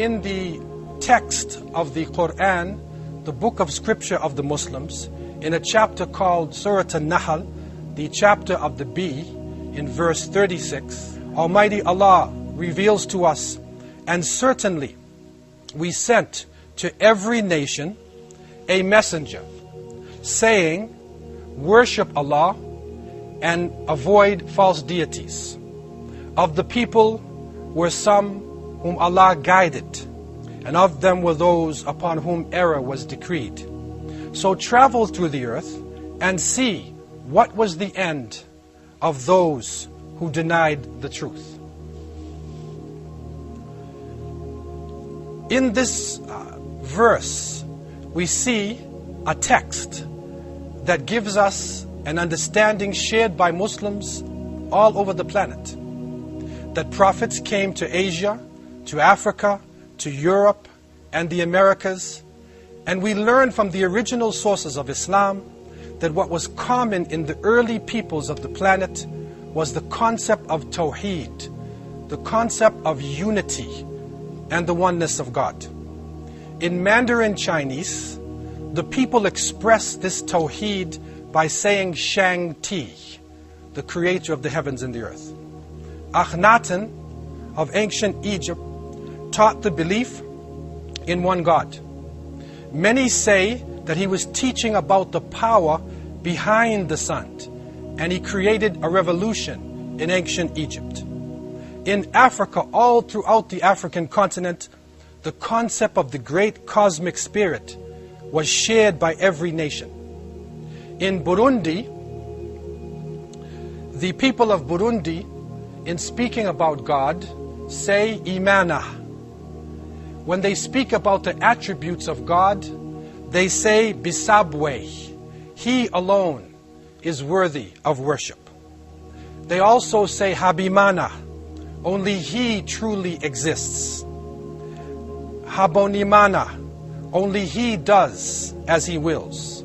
in the text of the Quran, the book of scripture of the Muslims, in a chapter called Surah An-Nahl, the chapter of the bee, in verse 36, Almighty Allah reveals to us, and certainly we sent to every nation a messenger, saying, Worship Allah and avoid false deities. Of the people were some whom Allah guided, and of them were those upon whom error was decreed. So travel through the earth and see what was the end of those who denied the truth. In this uh, verse, we see a text that gives us an understanding shared by Muslims all over the planet that prophets came to Asia, to Africa, to Europe, and the Americas, and we learn from the original sources of Islam that what was common in the early peoples of the planet was the concept of Tawheed, the concept of unity and the oneness of God. In Mandarin Chinese, the people express this Tawheed by saying Shang Ti, the creator of the heavens and the earth. Akhenaten of ancient Egypt taught the belief in one God. Many say that he was teaching about the power behind the sun and he created a revolution in ancient Egypt. In Africa, all throughout the African continent, the concept of the great cosmic spirit was shared by every nation. In Burundi, the people of Burundi, in speaking about God, say Imana. When they speak about the attributes of God, they say Bisabwe. He alone is worthy of worship. They also say Habimana. Only He truly exists. Habonimana. Only He does as He wills.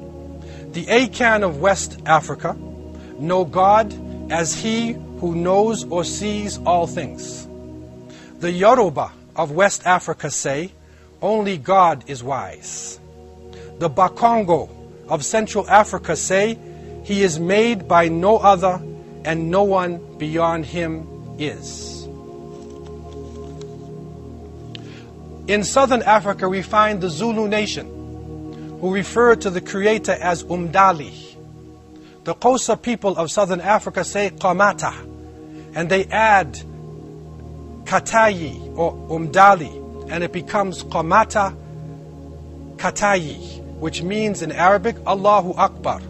The Akan of West Africa know God as He who knows or sees all things. The Yoruba of West Africa say, only God is wise. The Bakongo of Central Africa say, He is made by no other and no one beyond Him is. In Southern Africa, we find the Zulu nation, who refer to the Creator as Umdali. The Xhosa people of Southern Africa say Qamata, and they add Katayi or Umdali, and it becomes Qamata Katayi, which means in Arabic, Allahu Akbar.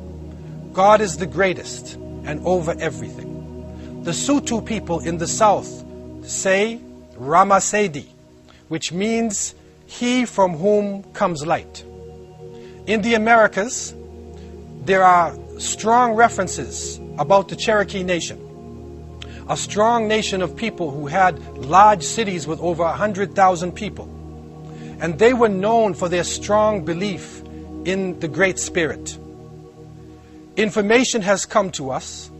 God is the greatest and over everything. The Sutu people in the south say Ramasedi, which means he from whom comes light. In the Americas, there are strong references about the Cherokee Nation, a strong nation of people who had large cities with over 100,000 people. And they were known for their strong belief in the Great Spirit. Information has come to us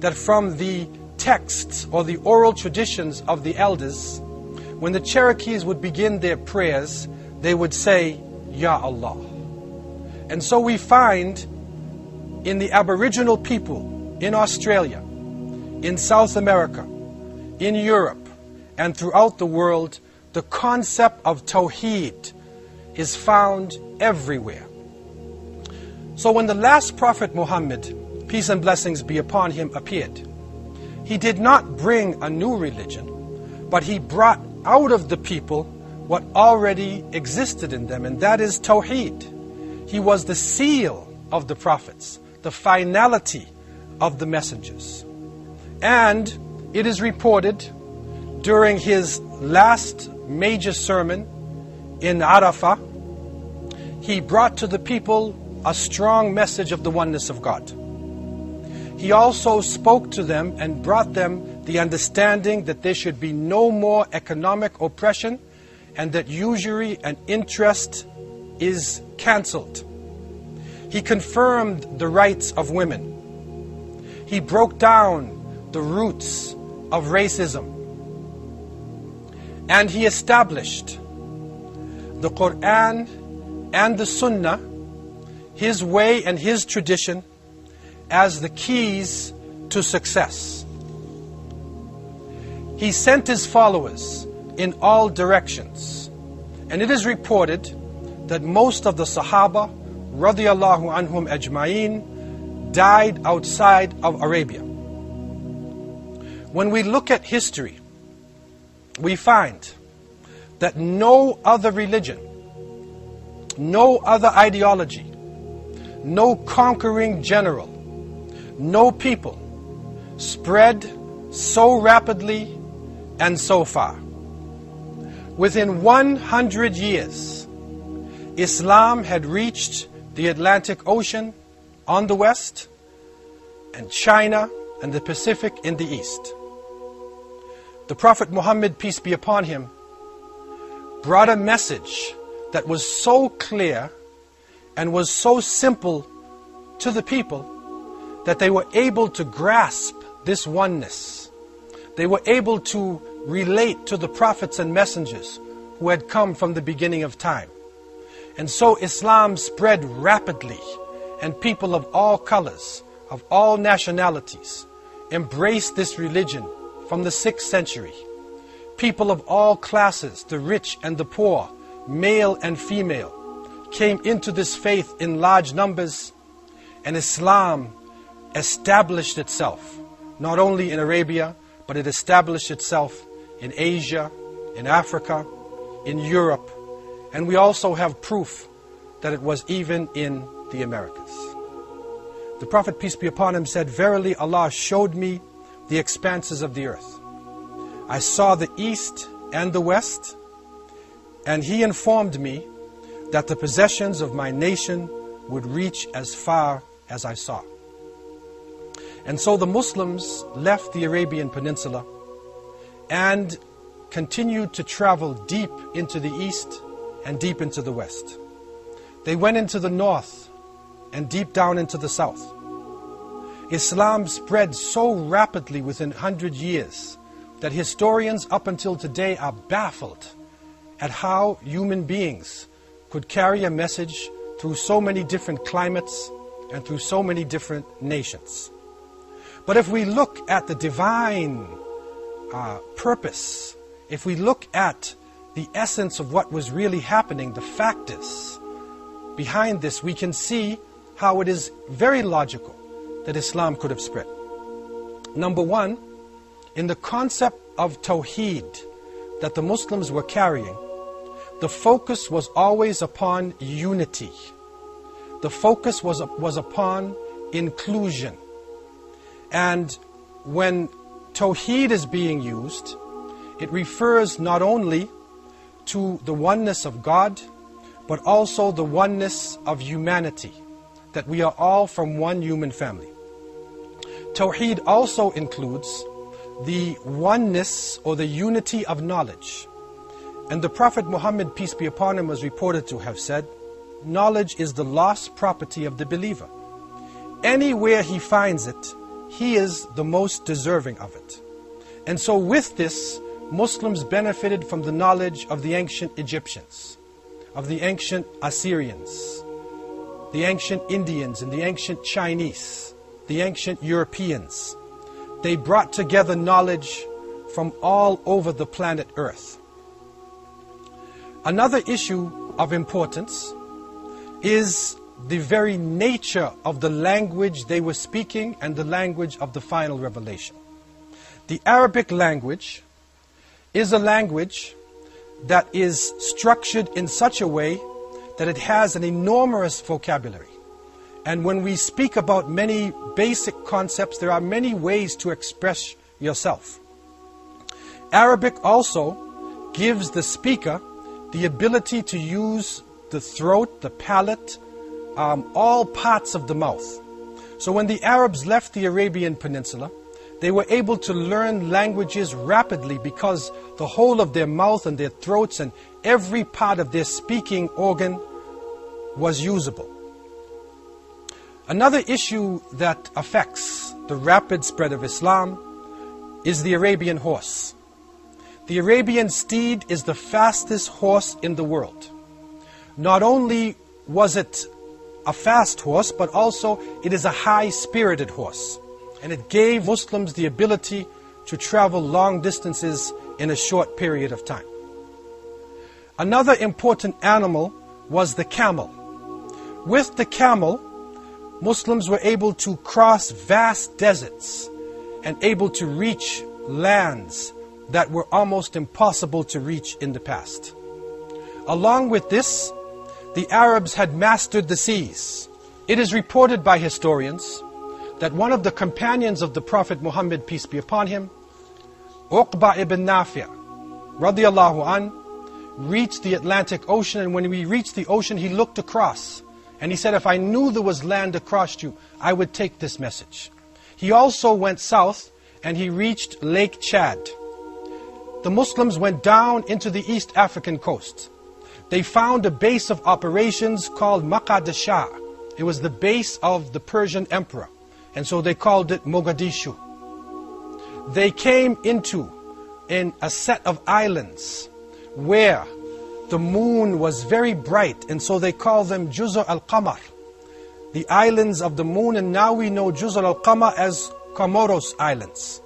that from the texts or the oral traditions of the elders, when the Cherokees would begin their prayers, they would say, Ya Allah. And so we find in the Aboriginal people in Australia, in South America, in Europe, and throughout the world, the concept of Tawheed is found everywhere. So when the last prophet Muhammad, peace and blessings be upon him, appeared, he did not bring a new religion, but he brought out of the people what already existed in them, and that is Tawheed. He was the seal of the prophets, the finality of the messengers. And it is reported during his last major sermon in Arafah, he brought to the people a strong message of the oneness of God. He also spoke to them and brought them the understanding that there should be no more economic oppression and that usury and interest is cancelled. He confirmed the rights of women. He broke down the roots of racism. And he established the Quran and the Sunnah, his way and his tradition, as the keys to success. He sent his followers in all directions, and it is reported that most of the Sahaba, radiallahu anhum ajma'in, died outside of Arabia. When we look at history, we find that no other religion, no other ideology, no conquering general, no people spread so rapidly and so far. Within 100 years, Islam had reached the Atlantic Ocean on the west and China and the Pacific in the east. The Prophet Muhammad, peace be upon him, brought a message that was so clear and was so simple to the people that they were able to grasp this oneness. They were able to relate to the prophets and messengers who had come from the beginning of time. And so Islam spread rapidly, and people of all colors, of all nationalities, embraced this religion from the 6th century. People of all classes, the rich and the poor, male and female, came into this faith in large numbers, and Islam established itself not only in Arabia, but it established itself in Asia, in Africa, in Europe, and we also have proof that it was even in the Americas. The Prophet, peace be upon him, said, Verily Allah showed me the expanses of the earth. I saw the east and the west, and He informed me that the possessions of my nation would reach as far as I saw. And so the Muslims left the Arabian Peninsula and continued to travel deep into the east and deep into the west. They went into the north and deep down into the south. Islam spread so rapidly within 100 years that historians up until today are baffled at how human beings could carry a message through so many different climates and through so many different nations. But if we look at the divine uh, purpose, if we look at the essence of what was really happening, the factors behind this, we can see how it is very logical that Islam could have spread. Number one, in the concept of Tawheed that the Muslims were carrying, the focus was always upon unity. The focus was, was upon inclusion. And when Tawheed is being used, it refers not only to the oneness of God, but also the oneness of humanity, that we are all from one human family. Tawheed also includes the oneness or the unity of knowledge. And the Prophet Muhammad, peace be upon him, was reported to have said, Knowledge is the lost property of the believer. Anywhere he finds it, he is the most deserving of it. And so, with this, Muslims benefited from the knowledge of the ancient Egyptians, of the ancient Assyrians, the ancient Indians, and the ancient Chinese, the ancient Europeans. They brought together knowledge from all over the planet Earth. Another issue of importance is the very nature of the language they were speaking and the language of the final revelation. The Arabic language is a language that is structured in such a way that it has an enormous vocabulary. And when we speak about many basic concepts, there are many ways to express yourself. Arabic also gives the speaker the ability to use the throat, the palate, um, all parts of the mouth. So when the Arabs left the Arabian Peninsula, they were able to learn languages rapidly because the whole of their mouth and their throats and every part of their speaking organ was usable. Another issue that affects the rapid spread of Islam is the Arabian horse. The Arabian steed is the fastest horse in the world. Not only was it a fast horse, but also it is a high spirited horse. And it gave Muslims the ability to travel long distances in a short period of time. Another important animal was the camel. With the camel, Muslims were able to cross vast deserts and able to reach lands that were almost impossible to reach in the past. Along with this, the Arabs had mastered the seas. It is reported by historians that one of the companions of the Prophet Muhammad, peace be upon him, Uqba ibn Nafi' radiallahu an, reached the Atlantic Ocean, and when he reached the ocean, he looked across. And he said, If I knew there was land across you, I would take this message. He also went south and he reached Lake Chad. The Muslims went down into the East African coast. They found a base of operations called Maqadashah. It was the base of the Persian emperor, and so they called it Mogadishu. They came into in a set of islands where the moon was very bright, and so they called them Juzur al-Qamar, the islands of the moon, and now we know Juzur al-Qamar as Comoros Islands.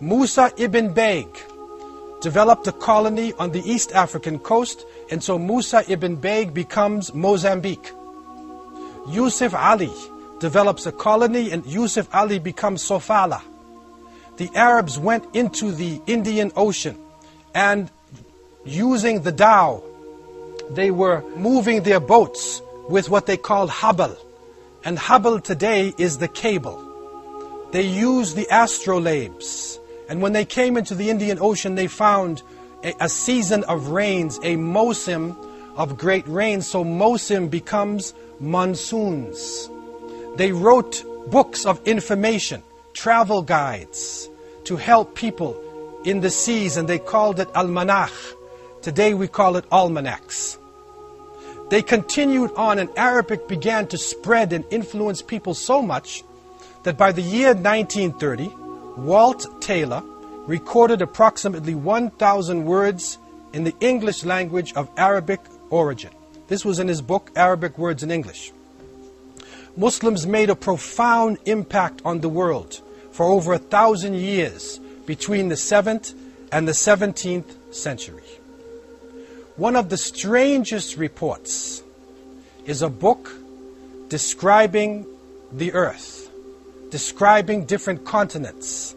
Musa ibn Baig developed a colony on the East African coast, and so Musa ibn Baig becomes Mozambique. Yusuf Ali develops a colony, and Yusuf Ali becomes Sofala. The Arabs went into the Indian Ocean, and using the dhow, they were moving their boats with what they called habal. And habal today is the cable. They used the astrolabes. And when they came into the Indian Ocean, they found a, a season of rains, a mosim of great rain. So mosim becomes monsoons. They wrote books of information, travel guides, to help people in the seas, and they called it almanach. Today we call it almanacs. They continued on, and Arabic began to spread and influence people so much that by the year 1930, Walt Taylor recorded approximately 1,000 words in the English language of Arabic origin. This was in his book, Arabic Words in English. Muslims made a profound impact on the world for over a thousand years between the 7th and the 17th century. One of the strangest reports is a book describing the earth, describing different continents.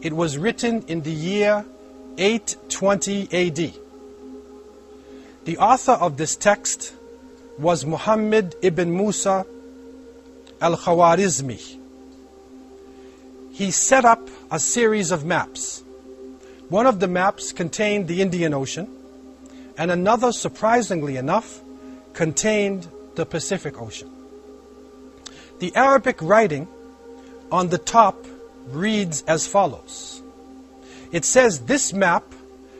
It was written in the year 820 AD. The author of this text was Muhammad ibn Musa al Khawarizmi. He set up a series of maps. One of the maps contained the Indian Ocean and another, surprisingly enough, contained the Pacific Ocean. The Arabic writing on the top reads as follows It says, This map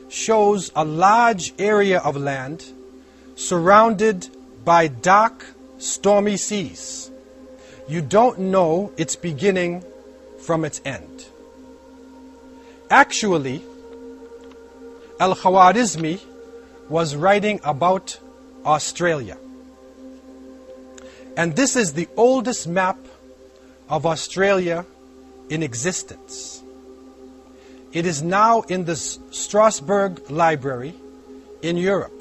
shows a large area of land surrounded by dark, stormy seas. You don't know its beginning from its end. Actually, Al Khawarizmi was writing about Australia. And this is the oldest map of Australia in existence. It is now in the Strasbourg Library in Europe.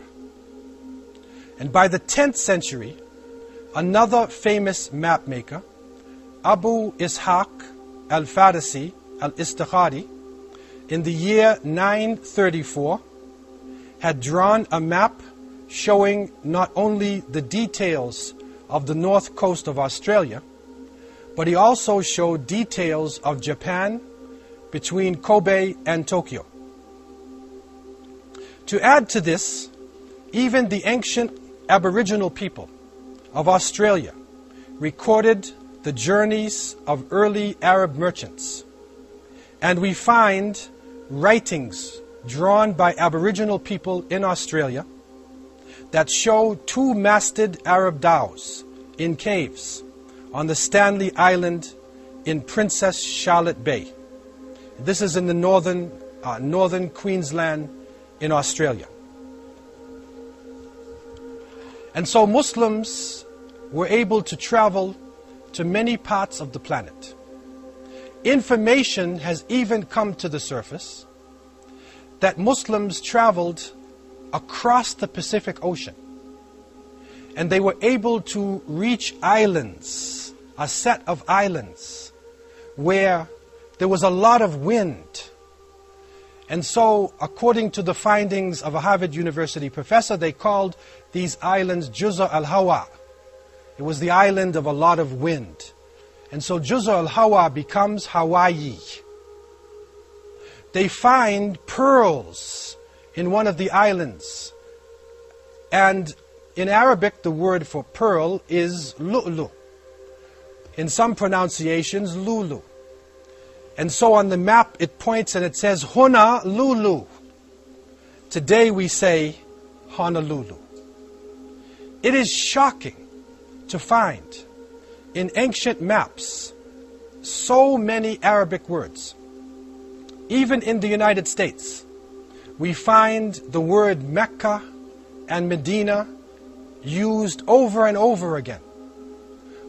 And by the 10th century, another famous mapmaker, Abu Ishaq al Farisi al Istikhari, in the year 934, had drawn a map showing not only the details of the north coast of Australia, but he also showed details of Japan between Kobe and Tokyo. To add to this, even the ancient Aboriginal people of Australia recorded the journeys of early Arab merchants. And we find writings drawn by Aboriginal people in Australia that show two masted Arab dhows in caves on the Stanley Island in Princess Charlotte Bay. This is in the northern, uh, northern Queensland in Australia. And so Muslims were able to travel to many parts of the planet. Information has even come to the surface that Muslims traveled across the Pacific Ocean. And they were able to reach islands, a set of islands, where there was a lot of wind. And so, according to the findings of a Harvard University professor, they called these islands Juz'a al-Hawa. It was the island of a lot of wind. And so Juz'a al-Hawa becomes Hawaii. They find pearls in one of the islands. And in Arabic, the word for pearl is lu'lu. In some pronunciations, lulu. And so on the map, it points and it says Huna Lulu. Today we say Honolulu. It is shocking to find in ancient maps so many Arabic words. Even in the United States, we find the word Mecca and Medina used over and over again.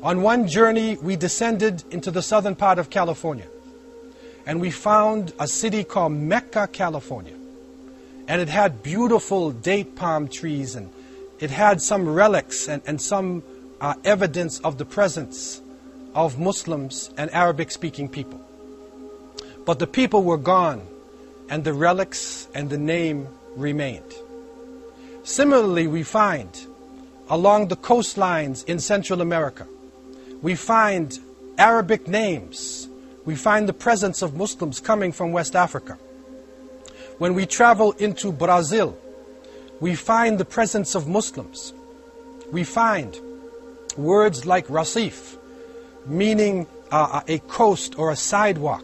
On one journey, we descended into the southern part of California and we found a city called Mecca, California. And it had beautiful date palm trees and it had some relics and, and some uh, evidence of the presence of Muslims and Arabic speaking people. But the people were gone, and the relics and the name remained. Similarly, we find along the coastlines in Central America, we find Arabic names. We find the presence of Muslims coming from West Africa. When we travel into Brazil, we find the presence of Muslims. We find words like Rasif, meaning uh, a coast or a sidewalk,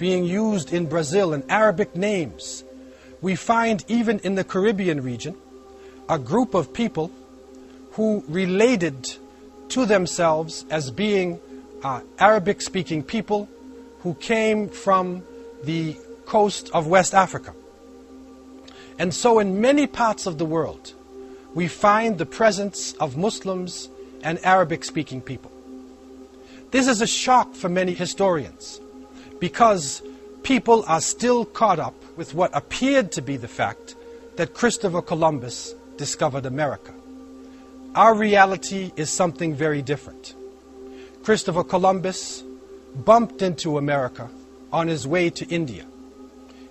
being used in Brazil and Arabic names. We find even in the Caribbean region a group of people who related to themselves as being uh, Arabic speaking people who came from the coast of West Africa. And so, in many parts of the world, we find the presence of Muslims and Arabic speaking people. This is a shock for many historians because people are still caught up with what appeared to be the fact that Christopher Columbus discovered America. Our reality is something very different. Christopher Columbus bumped into America on his way to India.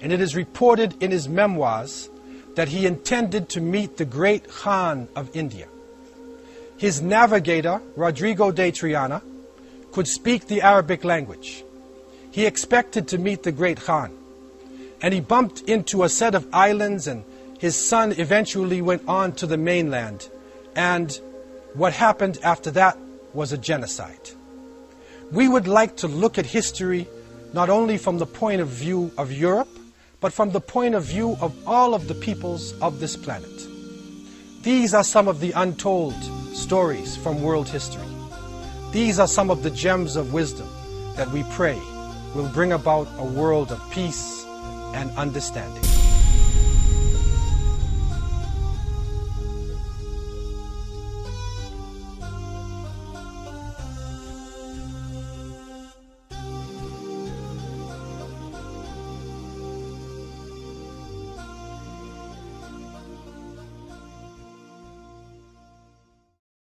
And it is reported in his memoirs that he intended to meet the great Khan of India. His navigator, Rodrigo de Triana, could speak the Arabic language. He expected to meet the great Khan. And he bumped into a set of islands, and his son eventually went on to the mainland. And what happened after that was a genocide. We would like to look at history not only from the point of view of Europe, but from the point of view of all of the peoples of this planet. These are some of the untold stories from world history. These are some of the gems of wisdom that we pray will bring about a world of peace and understanding.